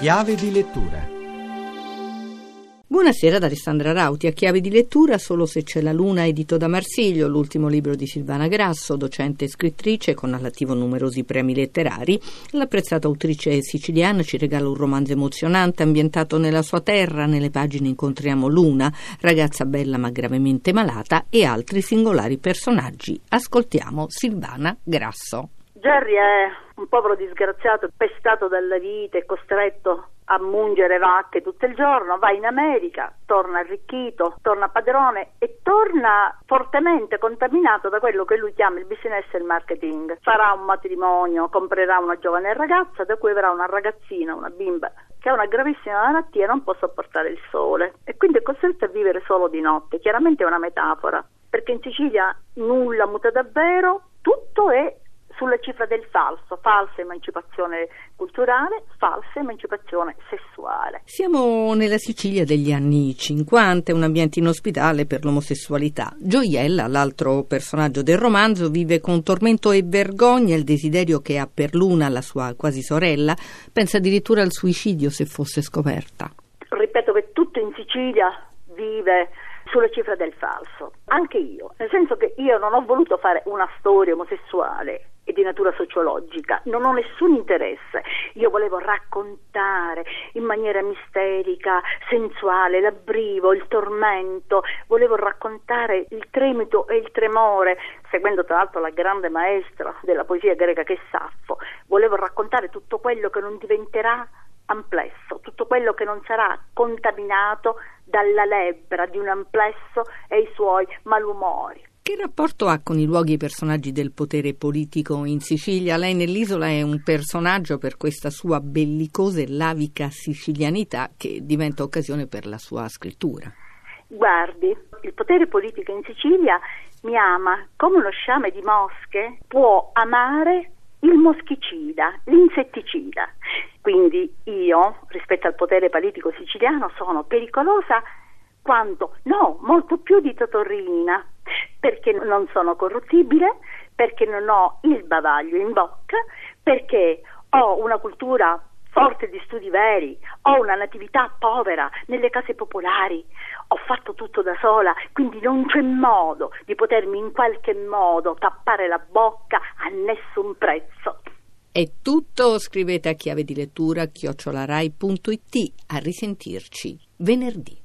Chiave di lettura. Buonasera da Alessandra Rauti, a chiave di lettura Solo se c'è la luna, edito da Marsiglio, l'ultimo libro di Silvana Grasso, docente e scrittrice con all'attivo numerosi premi letterari. L'apprezzata autrice siciliana ci regala un romanzo emozionante ambientato nella sua terra, nelle pagine incontriamo Luna, ragazza bella ma gravemente malata e altri singolari personaggi. Ascoltiamo Silvana Grasso. Jerry è un povero disgraziato, pestato dalla vita e costretto a mungere vacche tutto il giorno, va in America, torna arricchito, torna padrone e torna fortemente contaminato da quello che lui chiama il business e il marketing. Farà un matrimonio, comprerà una giovane ragazza da cui avrà una ragazzina, una bimba che ha una gravissima malattia e non può sopportare il sole e quindi è costretto a vivere solo di notte. Chiaramente è una metafora, perché in Sicilia nulla muta davvero, tutto è sulla cifra del falso, falsa emancipazione culturale, falsa emancipazione sessuale. Siamo nella Sicilia degli anni 50, un ambiente inospitale per l'omosessualità. Gioiella, l'altro personaggio del romanzo, vive con tormento e vergogna il desiderio che ha per Luna, la sua quasi sorella, pensa addirittura al suicidio se fosse scoperta. Ripeto che tutto in Sicilia vive sulla cifra del falso, anche io, nel senso che io non ho voluto fare una storia omosessuale e di natura sociologica, non ho nessun interesse, io volevo raccontare in maniera misterica, sensuale, l'abbrivo, il tormento, volevo raccontare il tremito e il tremore, seguendo tra l'altro la grande maestra della poesia greca che è Saffo, volevo raccontare tutto quello che non diventerà amplesso, tutto quello che non sarà contaminato dalla lebbra di un amplesso e i suoi malumori. Che rapporto ha con i luoghi e i personaggi del potere politico in Sicilia? Lei nell'isola è un personaggio per questa sua bellicosa e lavica sicilianità che diventa occasione per la sua scrittura. Guardi, il potere politico in Sicilia mi ama come uno sciame di mosche può amare il moschicida, l'insetticida. Quindi io, rispetto al potere politico siciliano, sono pericolosa quanto, no, molto più di Totorrina, perché non sono corruttibile, perché non ho il bavaglio in bocca, perché ho una cultura forte di studi veri, ho una natività povera nelle case popolari, ho fatto tutto da sola, quindi non c'è modo di potermi in qualche modo tappare la bocca a nessun prezzo. È tutto, scrivete a chiave di lettura chiocciolarai.it. A risentirci venerdì.